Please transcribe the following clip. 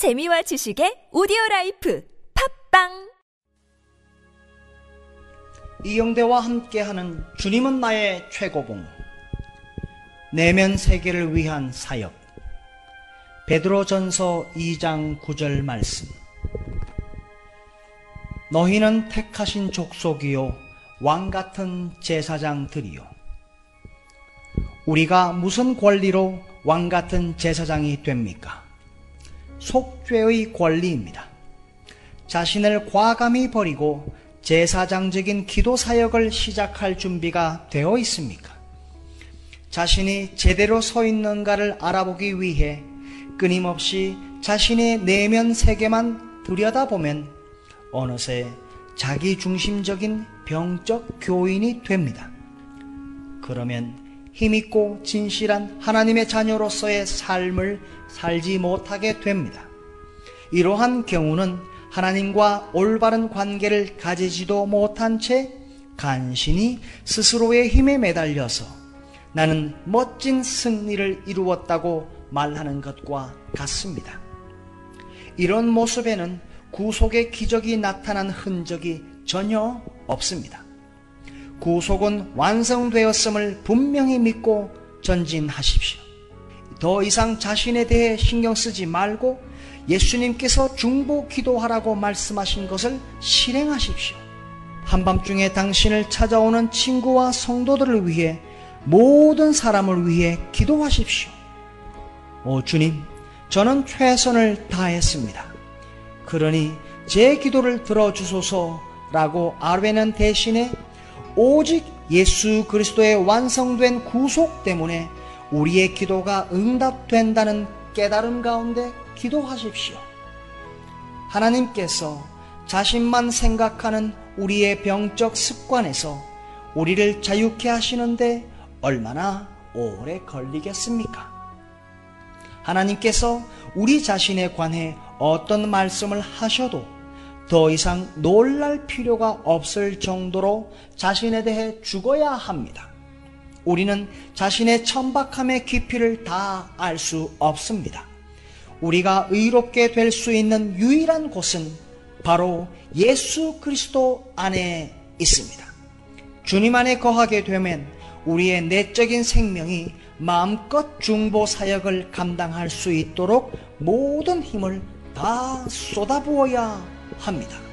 재미와 지식의 오디오 life 팟빵! 이영대와 함께하는 주님은 나의 최고봉. 내면 세계를 위한 사역. 베드로전서 2장 9절 말씀. 너희는 택하신 족속이요 왕 같은 제사장들이요. 우리가 무슨 권리로 왕 같은 제사장이 됩니까? 속죄의 권리입니다. 자신을 과감히 버리고 제사장적인 기도 사역을 시작할 준비가 되어 있습니까? 자신이 제대로 서 있는가를 알아보기 위해 끊임없이 자신의 내면 세계만 들여다보면 어느새 자기 중심적인 병적 교인이 됩니다. 그러면 힘있고 진실한 하나님의 자녀로서의 삶을 살지 못하게 됩니다. 이러한 경우는 하나님과 올바른 관계를 가지지도 못한 채 간신히 스스로의 힘에 매달려서 나는 멋진 승리를 이루었다고 말하는 것과 같습니다. 이런 모습에는 구속의 기적이 나타난 흔적이 전혀 없습니다. 구속은 완성되었음을 분명히 믿고 전진하십시오. 더 이상 자신에 대해 신경 쓰지 말고 예수님께서 중보 기도하라고 말씀하신 것을 실행하십시오. 한밤중에 당신을 찾아오는 친구와 성도들을 위해 모든 사람을 위해 기도하십시오. 오 주님, 저는 최선을 다했습니다. 그러니 제 기도를 들어주소서라고 아뢰는 대신에 오직 예수 그리스도의 완성된 구속 때문에 우리의 기도가 응답된다는 깨달음 가운데 기도하십시오. 하나님께서 자신만 생각하는 우리의 병적 습관에서 우리를 자유케 하시는데 얼마나 오래 걸리겠습니까? 하나님께서 우리 자신에 관해 어떤 말씀을 하셔도 더 이상 놀랄 필요가 없을 정도로 자신에 대해 죽어야 합니다. 우리는 자신의 천박함의 깊이를 다 알 수 없습니다. 우리가 의롭게 될 수 있는 유일한 곳은 바로 예수 그리스도 안에 있습니다. 주님 안에 거하게 되면 우리의 내적인 생명이 마음껏 중보 사역을 감당할 수 있도록 모든 힘을 다 쏟아부어야 합니다.